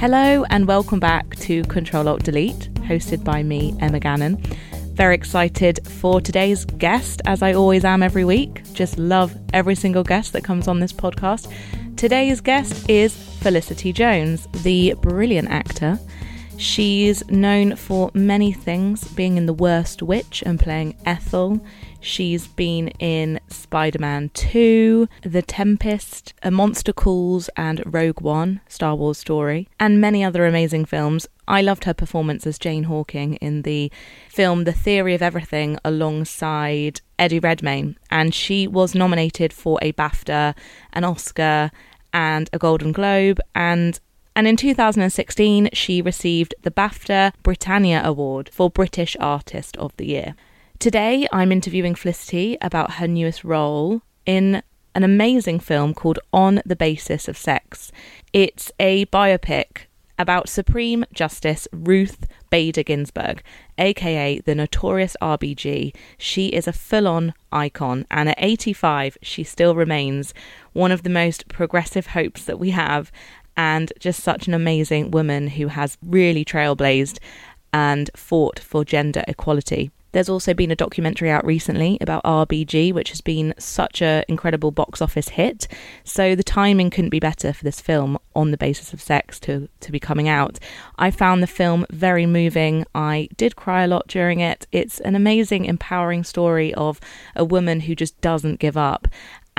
Hello and welcome back to Control Alt Delete, hosted by me, Emma Gannon. Very excited for today's guest, as I always am every week. Just love every single guest that comes on this podcast. Today's guest is Felicity Jones, the brilliant actor She's known for many things, being in The Worst Witch and playing Ethel. She's been in Spider Man 2, The Tempest, A Monster Calls, and Rogue One, Star Wars story, and many other amazing films. I loved her performance as Jane Hawking in the film The Theory of Everything alongside Eddie Redmayne, and she was nominated for a BAFTA, an Oscar, and a Golden Globe, and and in 2016, she received the BAFTA Britannia Award for British Artist of the Year. Today, I'm interviewing Felicity about her newest role in an amazing film called On the Basis of Sex. It's a biopic about Supreme Justice Ruth Bader Ginsburg, aka the notorious RBG. She is a full on icon, and at 85, she still remains one of the most progressive hopes that we have and just such an amazing woman who has really trailblazed and fought for gender equality. There's also been a documentary out recently about RBG, which has been such an incredible box office hit. So the timing couldn't be better for this film on the basis of sex to, to be coming out. I found the film very moving. I did cry a lot during it. It's an amazing, empowering story of a woman who just doesn't give up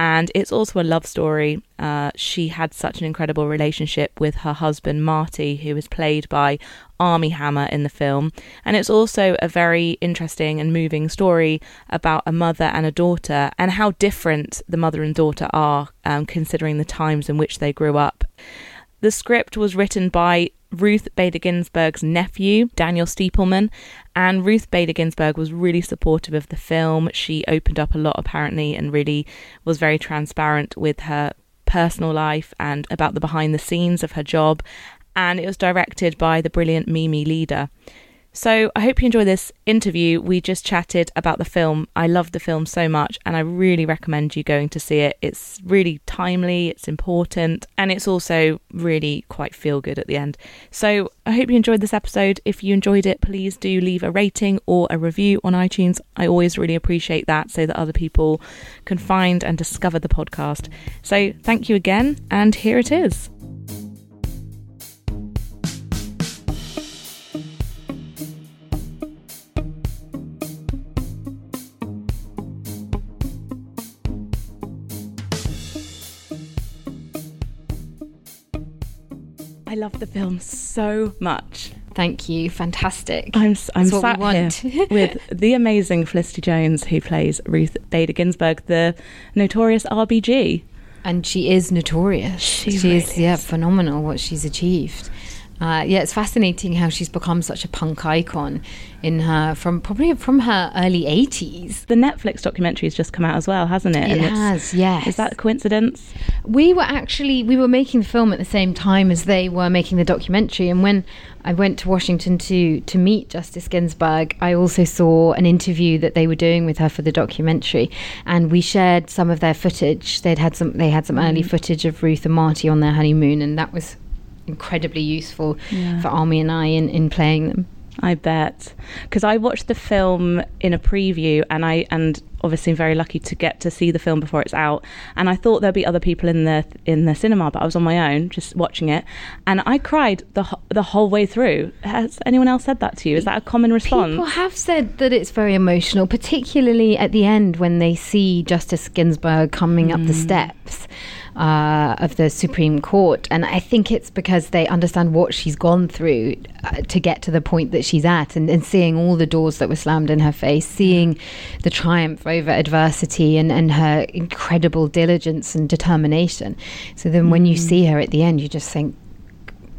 and it's also a love story. Uh, she had such an incredible relationship with her husband Marty, who is played by Armie Hammer in the film, and it's also a very interesting and moving story about a mother and a daughter and how different the mother and daughter are, um, considering the times in which they grew up. The script was written by Ruth Bader Ginsburg's nephew, Daniel Stiepleman, and Ruth Bader Ginsburg was really supportive of the film. She opened up a lot, apparently, and really was very transparent with her personal life and about the behind the scenes of her job. And it was directed by the brilliant Mimi Leder. So I hope you enjoy this interview. We just chatted about the film. I love the film so much and I really recommend you going to see it. It's really timely, it's important, and it's also really quite feel good at the end. So I hope you enjoyed this episode. If you enjoyed it, please do leave a rating or a review on iTunes. I always really appreciate that so that other people can find and discover the podcast. So thank you again, and here it is. I love the film so much. Thank you. Fantastic. I'm I'm sat here with the amazing Felicity Jones, who plays Ruth Bader Ginsburg, the notorious RBG. And she is notorious. She, she really is, yeah, phenomenal what she's achieved. Uh, yeah, it's fascinating how she's become such a punk icon in her from probably from her early 80s. The Netflix documentary has just come out as well, hasn't it? It and has, yes. Is that a coincidence? We were actually we were making the film at the same time as they were making the documentary, and when I went to Washington to to meet Justice Ginsburg, I also saw an interview that they were doing with her for the documentary, and we shared some of their footage. They'd had some they had some mm. early footage of Ruth and Marty on their honeymoon, and that was incredibly useful yeah. for Armie and I in, in playing them. I bet because I watched the film in a preview, and I and obviously I'm very lucky to get to see the film before it's out. And I thought there'd be other people in the in the cinema, but I was on my own, just watching it, and I cried the the whole way through. Has anyone else said that to you? Is that a common response? People have said that it's very emotional, particularly at the end when they see Justice Ginsburg coming mm. up the mm. steps uh, of the Supreme Court. And I think it's because they understand what she's gone through uh, to get to the point that she's at and, and, seeing all the doors that were slammed in her face, seeing the triumph over adversity and, and her incredible diligence and determination. So then when you mm. see her at the end, you just think,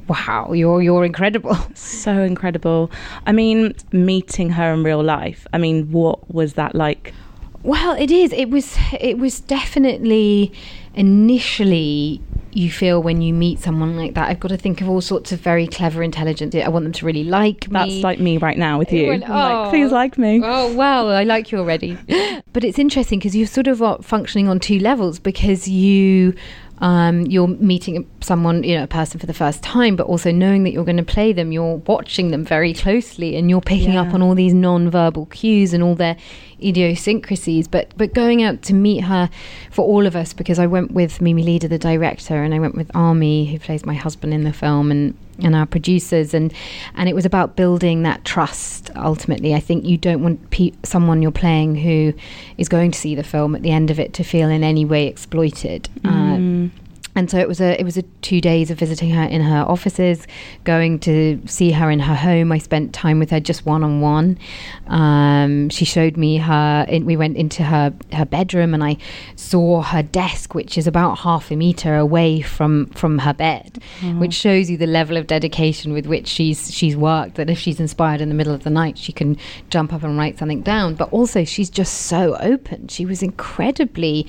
wow, you're you're incredible. So incredible. I mean, meeting her in real life. I mean, what was that like? Well, it is. It was. It was definitely initially you feel when you meet someone like that. I've got to think of all sorts of very clever, intelligent. I want them to really like me. That's like me right now with you. Went, oh, like, please like me. Oh well, I like you already. but it's interesting because you're sort of functioning on two levels because you um, you're meeting someone, you know, a person for the first time, but also knowing that you're going to play them, you're watching them very closely and you're picking Yeah. up on all these non-verbal cues and all their idiosyncrasies. But but going out to meet her for all of us because I went with Mimi Leder, the director, and I went with Armie, who plays my husband in the film, and and our producers, and and it was about building that trust. Ultimately, I think you don't want pe- someone you're playing who is going to see the film at the end of it to feel in any way exploited. Uh, and so it was a it was a two days of visiting her in her offices, going to see her in her home. I spent time with her just one on one. Um, She showed me her. In, we went into her her bedroom, and I saw her desk, which is about half a meter away from from her bed, which shows you the level of dedication with which she's she's worked. That if she's inspired in the middle of the night, she can jump up and write something down. But also, she's just so open. She was incredibly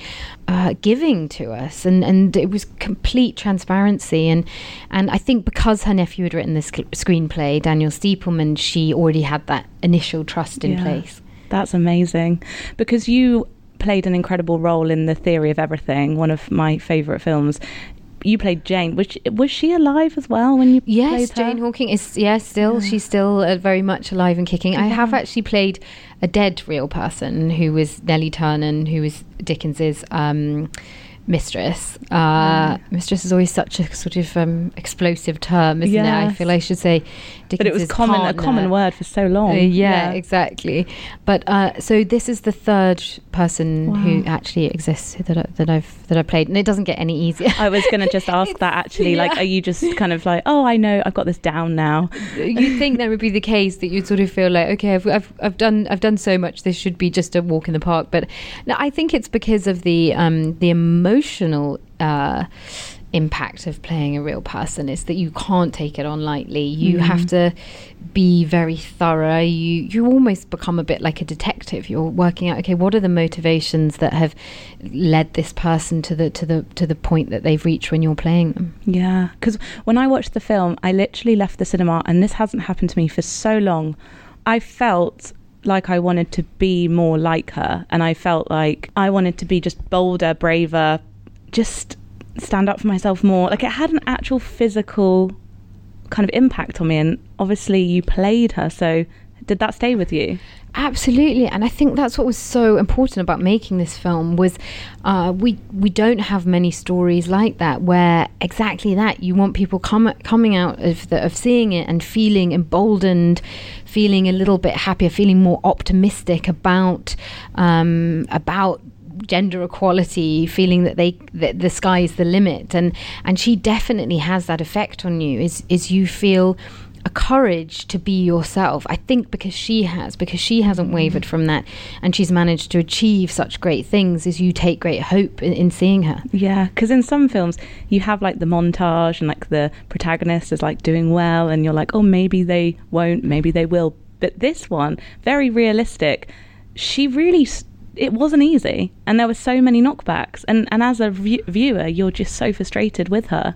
uh, giving to us, and and it was complete transparency. And and I think because her nephew had written this sc- screenplay, Daniel Stiepleman, she already had that initial trust in Yeah. place. That's amazing because you played an incredible role in The Theory of Everything, one of my favourite films. You played Jane. Was she, was she alive as well when you Yes? Jane Hawking is yes, still she's still uh, very much alive and kicking. I have actually played a dead real person who was Nellie Ternan, who was Dickens's um, mistress. Uh, Mistress is always such a sort of um, explosive term, isn't it? I feel I should say But it was common, a common word for so long. Uh, yeah, exactly. But uh, so this is the third person who actually exists that I, that I've that I played, and it doesn't get any easier. I was going to just ask that actually. Like, are you just kind of like, oh, I know, I've got this down now? you'd think that would be the case that you'd sort of feel like okay I've, I've, I've done I've done so much this should be just a walk in the park but no, I think it's because of the um, the emotional uh, impact of playing a real person is that you can't take it on lightly. You have to be very thorough. You you almost become a bit like a detective. You're working out okay what are the motivations that have led this person to the to the to the point that they've reached when you're playing them? Yeah, because when I watched the film, I literally left the cinema, and this hasn't happened to me for so long. I felt like I wanted to be more like her, and I felt like I wanted to be just bolder, braver, just stand up for myself more. Like it had an actual physical kind of impact on me, and obviously you played her, so did that stay with you? Absolutely, and I think that's what was so important about making this film was uh, we we don't have many stories like that where exactly that you want people come, coming out of the, of seeing it and feeling emboldened, feeling a little bit happier, feeling more optimistic about um, about gender equality feeling that they that the sky is the limit and and she definitely has that effect on you is is you feel a courage to be yourself. I think because she has, because she hasn't mm-hmm. wavered from that, and she's managed to achieve such great things, is you take great hope in, in seeing her. Yeah, because in some films you have like the montage and like the protagonist is like doing well, and you're like, oh, maybe they won't, maybe they will. But this one, very realistic. She really, s- it wasn't easy, and there were so many knockbacks, and and as a viewer, you're just so frustrated with her.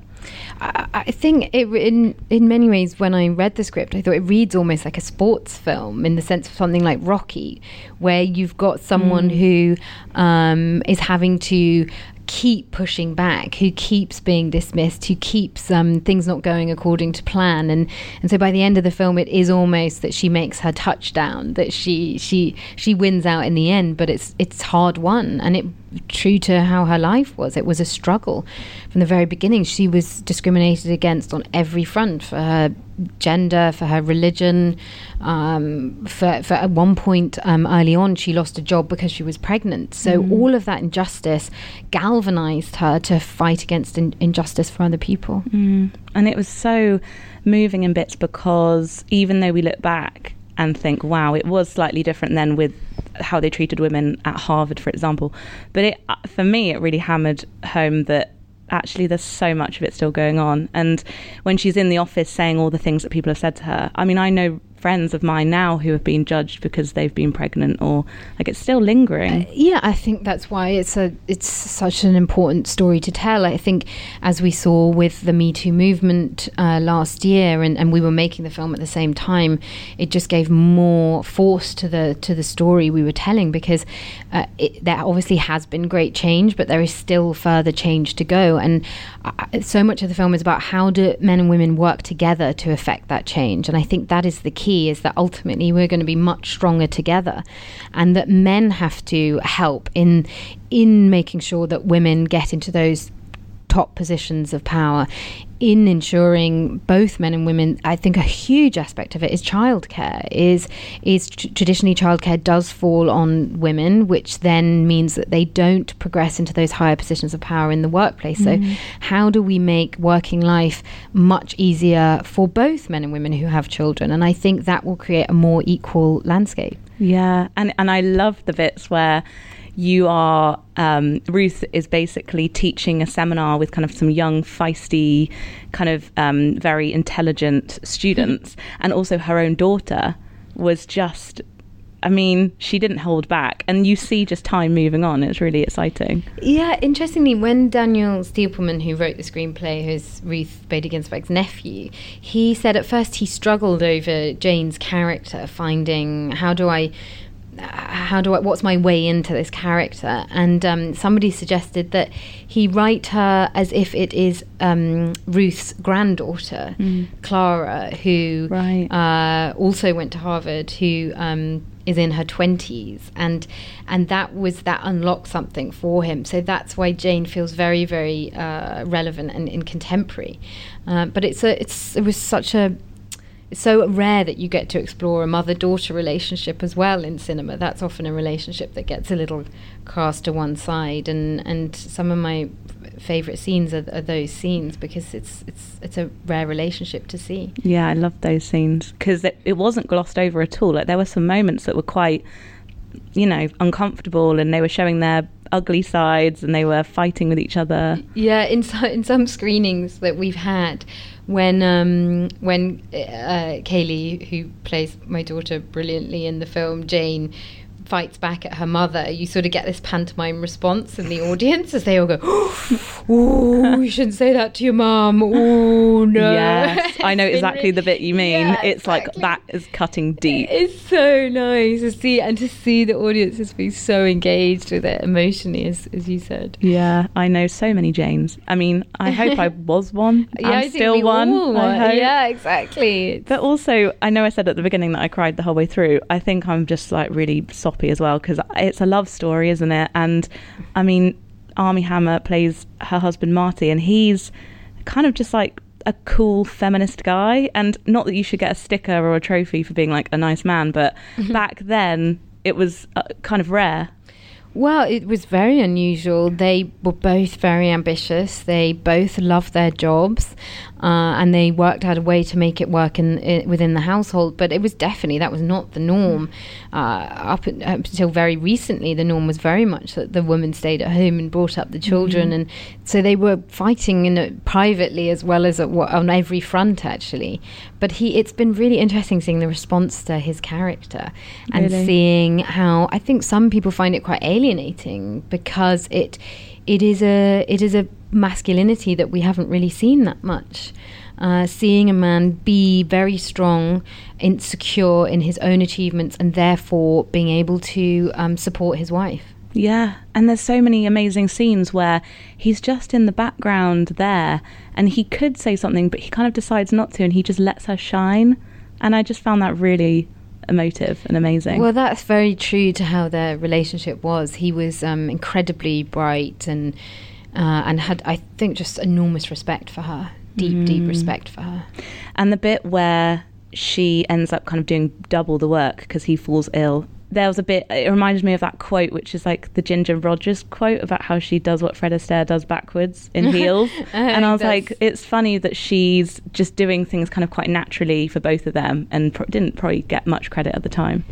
I, I think it in in many ways when I read the script, I thought it reads almost like a sports film in the sense of something like Rocky, where you've got someone who um, is having to keep pushing back, who keeps being dismissed, who keeps um, things not going according to plan, and and so by the end of the film, it is almost that she makes her touchdown, that she she she wins out in the end, but it's it's hard won, and it true to how her life was. It was a struggle from the very beginning. She was discriminated against on every front for her gender, for her religion. Um, for, for at one point um, early on, she lost a job because she was pregnant. So all of that injustice galvanized her to fight against in- injustice for other people. Mm. And it was so moving in bits because even though we look back and think, wow, it was slightly different then with how they treated women at Harvard, for example. But it, uh, for me, it really hammered home that actually there's so much of it still going on. And when she's in the office saying all the things that people have said to her, I mean, I know friends of mine now who have been judged because they've been pregnant or like it's still lingering. Uh, yeah, I think that's why it's a it's such an important story to tell. I think as we saw with the Me Too movement uh, last year, and, and we were making the film at the same time, it just gave more force to the to the story we were telling because uh, it, there obviously has been great change, but there is still further change to go. And uh, so much of the film is about how do men and women work together to affect that change, and I think that is the key key is that ultimately we're going to be much stronger together, and that men have to help in in making sure that women get into those top positions of power in ensuring both men and women i think a huge aspect of it is childcare is is tr- traditionally childcare does fall on women which then means that they don't progress into those higher positions of power in the workplace. Mm. so how do we make working life much easier for both men and women who have children? And i think that will create a more equal landscape. Yeah and and i love the bits where you are um, Ruth is basically teaching a seminar with kind of some young, feisty, kind of um, very intelligent students, and also her own daughter was just. I mean, she didn't hold back, and you see just time moving on. It's really exciting. Yeah, interestingly, when Daniel Stiepleman, who wrote the screenplay, who's Ruth Bader Ginsburg's nephew, he said at first he struggled over Jane's character, finding how do I how do I, what's my way into this character? And um, somebody suggested that he write her as if it is um, Ruth's granddaughter, mm. Clara, who right. uh, also went to Harvard, who um, is in her twenties, and and that was that unlocked something for him. So that's why Jane feels very very uh, relevant and, and contemporary. Uh, but it's a it's it was such a it's so rare that you get to explore a mother daughter relationship as well in cinema. That's often a relationship that gets a little cast to one side, and, and some of my favorite scenes are, are, those scenes because it's it's it's a rare relationship to see. Yeah, I love those scenes because it, it wasn't glossed over at all. Like there were some moments that were quite, you know, uncomfortable, and they were showing their ugly sides, and they were fighting with each other. Yeah, in so, in some screenings that we've had when um, when uh, Cailee, who plays my daughter brilliantly in the film, Jane, fights back at her mother, you sort of get this pantomime response in the audience as they all go, "Oh, you shouldn't say that to your mom." Oh no! Yes, I know exactly the bit you mean. Yeah, it's exactly. like that is cutting deep. It's so nice to see and to see the audience just be so engaged with it emotionally, as as you said. Yeah, I know so many Janes. I mean, I hope I was one. yeah, I'm still one. Yeah, exactly. But also, I know I said at the beginning that I cried the whole way through. I think I'm just like really soft as well because it's a love story, isn't it? And I mean, Armie Hammer plays her husband Marty, and he's kind of just like a cool feminist guy. And not that you should get a sticker or a trophy for being like a nice man, but back then it was uh, kind of rare. Well, it was very unusual. They were both very ambitious. They both loved their jobs uh, and they worked out a way to make it work in, in, within the household. But it was definitely that was not the norm. Uh, up, up, until very recently, the norm was very much that the woman stayed at home and brought up the children, mm-hmm. and so they were fighting in privately as well as at, on every front, actually. But he, it's been really interesting seeing the response to his character and really? seeing how I think some people find it quite alienating because it it is a it is a masculinity that we haven't really seen that much. Uh, seeing a man be very strong, insecure in his own achievements, and therefore being able to um, support his wife. Yeah, and there's so many amazing scenes where he's just in the background there, and he could say something, but he kind of decides not to, and he just lets her shine. And I just found that really emotive and amazing. Well, that's very true to how their relationship was. He was um, incredibly bright and uh, and had, I think, just enormous respect for her, deep, mm. deep respect for her. And the bit where she ends up kind of doing double the work because he falls ill. There was a bit, it reminded me of that quote, which is like the Ginger Rogers quote about how she does what Fred Astaire does backwards in heels. and I was like, it's funny that she's just doing things kind of quite naturally for both of them and pro- didn't probably get much credit at the time.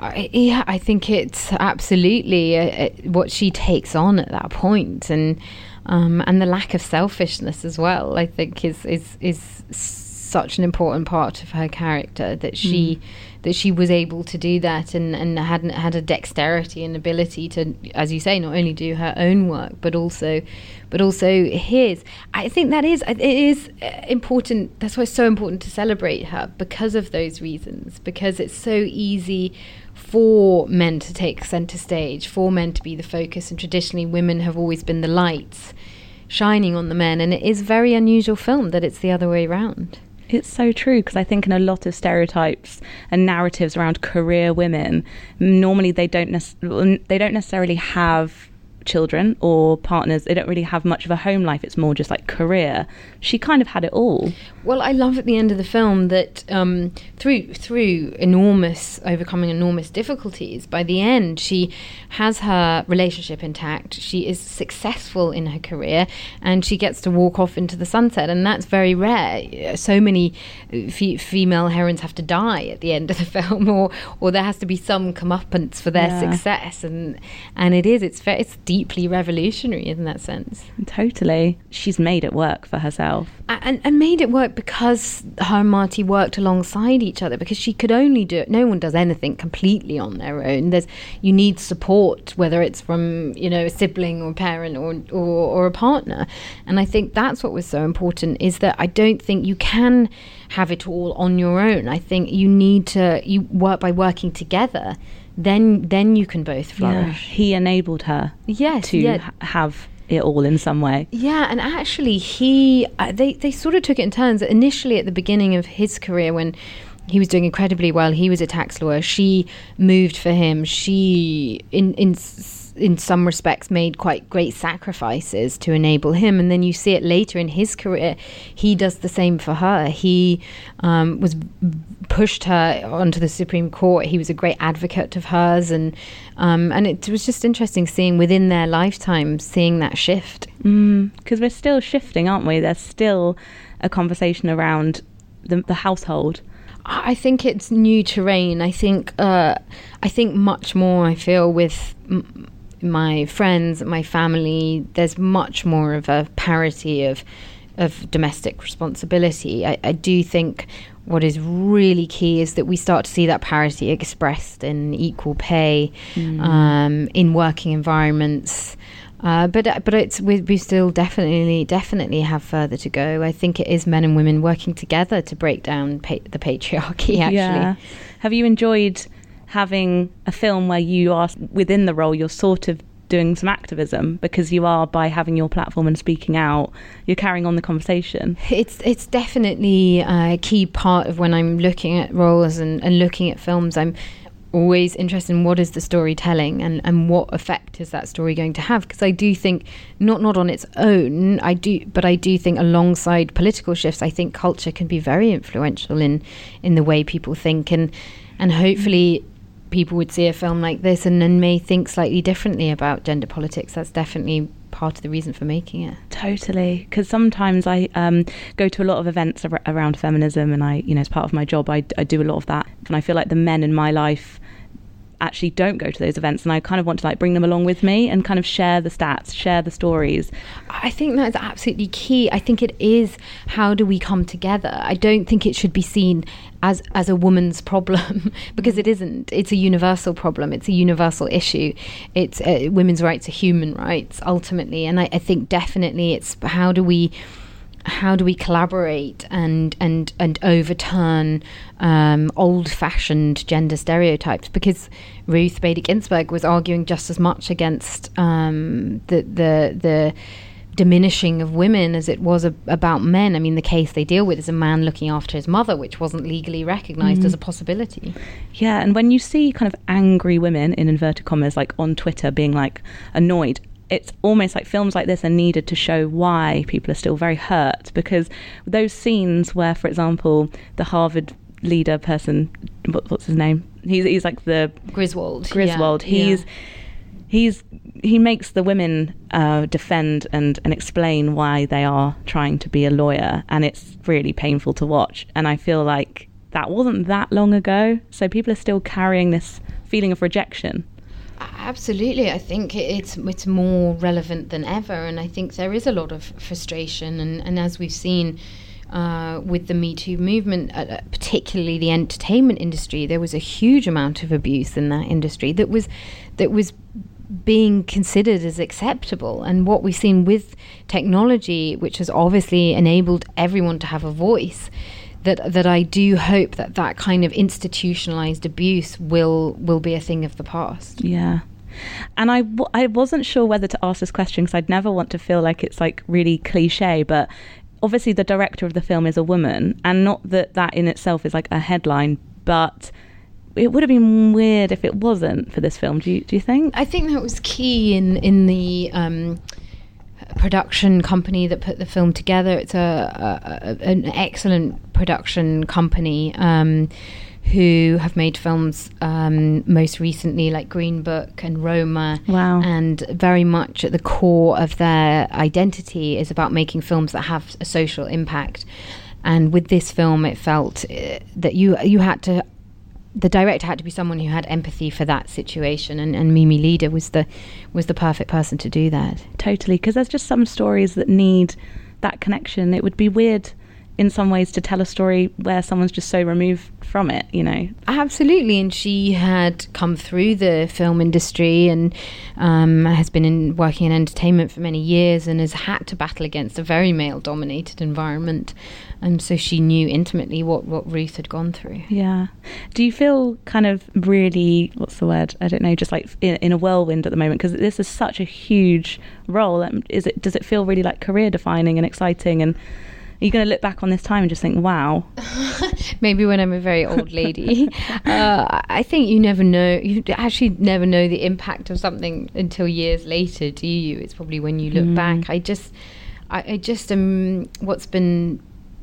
I, yeah, I think it's absolutely uh, uh, what she takes on at that point, and um, and the lack of selfishness as well. I think is is is such an important part of her character that she mm. That she was able to do that and and had had a dexterity and ability to, as you say, not only do her own work but also but also his. I think that is it is uh, important. That's why it's so important to celebrate her because of those reasons. Because it's so easy for men to take center stage, for men to be the focus, and traditionally women have always been the lights shining on the men. And it is very unusual film that it's the other way around. It's so true because I think in a lot of stereotypes and narratives around career women, normally they don't they don't necessarily have children or partners. They don't really have much of a home life. It's more just like career. She kind of had it all. Well, I love at the end of the film that um, through through enormous overcoming enormous difficulties, by the end she has her relationship intact. She is successful in her career, and she gets to walk off into the sunset, and that's very rare. So many f- female heroines have to die at the end of the film, or or there has to be some comeuppance for their yeah. success, and and it is it's it's deeply revolutionary in that sense. Totally. She's made it work for herself. And, and made it work because her and Marty worked alongside each other because she could only do it. No one does anything completely on their own. There's You need support, whether it's from, you know, a sibling or a parent or, or, or a partner. And I think that's what was so important is that I don't think you can have it all on your own. I think you need to you work by working together then then you can both flourish. Yeah. He enabled her yes, to yeah. have it all in some way. Yeah, and actually, he uh, they they sort of took it in turns. Initially, at the beginning of his career, when he was doing incredibly well, he was a tax lawyer. She moved for him. She in in in some respects made quite great sacrifices to enable him. And then you see it later in his career he does the same for her. He um, was pushed her onto the supreme court. He was a great advocate of hers. And um, and it was just interesting seeing within their lifetime seeing that shift. Because mm, we're still shifting aren't we? There's still a conversation around the, the household. I think it's new terrain. I think uh, I think much more. I feel with m- my friends, my family, there's much more of a parity of of domestic responsibility. I, I do think what is really key is that we start to see that parity expressed in equal pay, mm. um, in working environments. Uh, but uh, but it's we, we still definitely definitely have further to go. I think it is men and women working together to break down pa- the patriarchy. Actually, yeah. have you enjoyed having a film where you are within the role, you're sort of doing some activism because you are by having your platform and speaking out you're carrying on the conversation. It's it's definitely a key part of when i'm looking at roles and, and looking at films. I'm always interested in what is the storytelling and, and what effect is that story going to have? Because I do think not not on its own I do but I do think alongside political shifts I think culture can be very influential in in the way people think and and hopefully people would see a film like this and then may think slightly differently about gender politics. That's definitely part of the reason for making it. Totally, because sometimes I um, go to a lot of events ar- around feminism, and I, you know, as part of my job, I, I do a lot of that, and I feel like the men in my life actually don't go to those events and I kind of want to like bring them along with me and kind of share the stats, share the stories. I think that's absolutely key. I think it is how do we come together? I don't think it should be seen as as a woman's problem because it isn't. It's a universal problem. It's a universal issue. It's uh, women's rights are human rights ultimately and I, I think definitely it's how do we how do we collaborate and and and overturn um, old-fashioned gender stereotypes? Because Ruth Bader Ginsburg was arguing just as much against um, the the the diminishing of women as it was a, about men. I mean, the case they deal with is a man looking after his mother, which wasn't legally recognized mm. as a possibility. Yeah, and when you see kind of angry women in inverted commas, like on Twitter, being like annoyed it's almost like films like this are needed to show why people are still very hurt because those scenes where, for example, the Harvard leader person, what, what's his name? He's he's like the Griswold. Griswold. Yeah, he's yeah. he's he makes the women uh, defend and, and explain why they are trying to be a lawyer, and it's really painful to watch. And I feel like that wasn't that long ago, so people are still carrying this feeling of rejection. Absolutely, I think it's it's more relevant than ever, and I think there is a lot of frustration, and, and as we've seen uh, with the Me Too movement, uh, uh, particularly the entertainment industry, there was a huge amount of abuse in that industry that was that was being considered as acceptable. And what we've seen with technology, which has obviously enabled everyone to have a voice, that that I do hope that that kind of institutionalized abuse will will be a thing of the past. Yeah. And I w- I wasn't sure whether to ask this question because I'd never want to feel like it's like really cliche, but obviously the director of the film is a woman, and not that that in itself is like a headline, but it would have been weird if it wasn't for this film. Do you do you think? I think that was key in in the. Um, production company that put the film together. It's a, a, an excellent production company um, who have made films um, most recently like Green Book and Roma. Wow! And very much at the core of their identity is about making films that have a social impact. And with this film, it felt uh, that you you had to the director had to be someone who had empathy for that situation, and, and Mimi Leder was the was the perfect person to do that. Totally, because there's just some stories that need that connection. It would be weird in some ways to tell a story where someone's just so removed from it, you know. Absolutely, and she had come through the film industry and um, has been in, working in entertainment for many years and has had to battle against a very male-dominated environment. And so she knew intimately what, what Ruth had gone through. Yeah. Do you feel kind of really, what's the word? I don't know, just like in, in a whirlwind at the moment? Because this is such a huge role. Um, is it? Does it feel really like career defining and exciting and are you going to look back on this time and just think, wow? Maybe when I'm a very old lady. uh, I think you never know. You actually never know the impact of something until years later, do you? It's probably when you look mm. back. I just, I, I just am. Um, what's been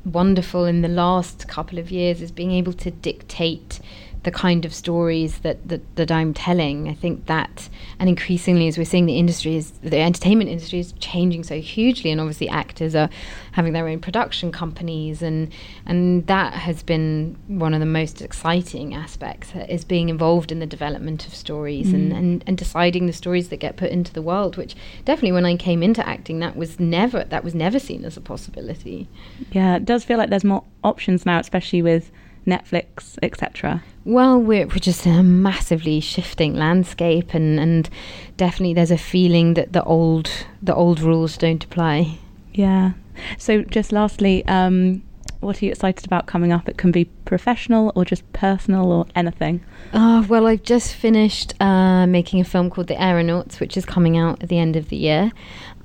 wonderful in the last couple of years is being able to dictate the kind of stories that, that, that I'm telling. I think that, and increasingly, as we're seeing, the industry is the entertainment industry is changing so hugely, and obviously, actors are having their own production companies, and and that has been one of the most exciting aspects uh, is being involved in the development of stories mm. and, and and deciding the stories that get put into the world. Which definitely, when I came into acting, that was never that was never seen as a possibility. Yeah, it does feel like there's more options now, especially with Netflix, etc. Well, we're, we're just in a massively shifting landscape, and, and definitely there's a feeling that the old the old rules don't apply. Yeah. So, just lastly, um, what are you excited about coming up? It can be professional or just personal or anything. Uh, well, I've just finished uh, making a film called The Aeronauts, which is coming out at the end of the year,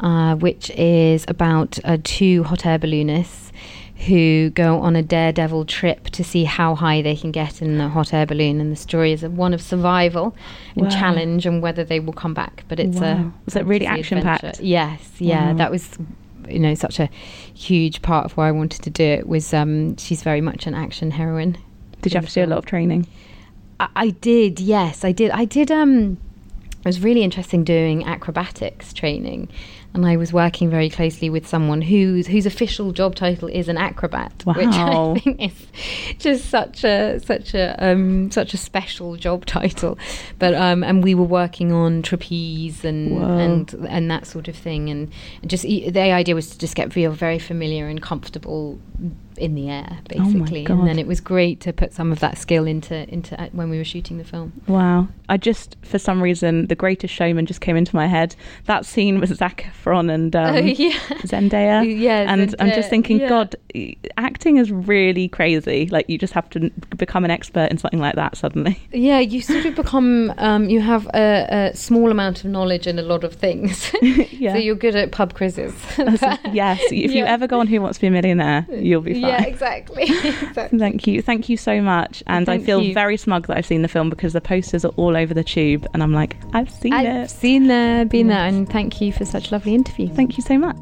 uh, which is about uh, two hot air balloonists who go on a daredevil trip to see how high they can get in the hot air balloon. And the story is one of survival and wow. challenge and whether they will come back. But it's wow. a was it really action packed? Yes, yeah, wow. that was you know such a huge part of why I wanted to do it. Was um, she's very much an action heroine. Did you have to do a lot of training? I, I did. Yes, I did. I did. Um, it was really interesting doing acrobatics training and I was working very closely with someone whose whose official job title is an acrobat, wow. which I think is just such a such a um, such a special job title. But um, and we were working on trapeze and Whoa. and and that sort of thing, and just the idea was to just get feel very familiar and comfortable in the air oh basically. Oh and then it was great to put some of that skill into into uh, when we were shooting the film. Wow. I just for some reason the greatest showman just came into my head. That scene with zac efron and um, uh, yeah. zendaya. Yeah and Zendaya, i'm just thinking yeah. god acting is really crazy. Like you just have to become an expert in something like that suddenly. Yeah you sort of become um, you have a, a, small amount of knowledge in a lot of things. Yeah. so you're good at pub quizzes. Yes. If yeah. you ever go on who wants to be a millionaire you'll be yeah, exactly. exactly. Thank you. Thank you so much. And Thank I feel you. very smug that I've seen the film because the posters are all over the tube and I'm like, I've seen I've it. I've seen there, been yes. there, and thank you for such a lovely interview. Thank you so much.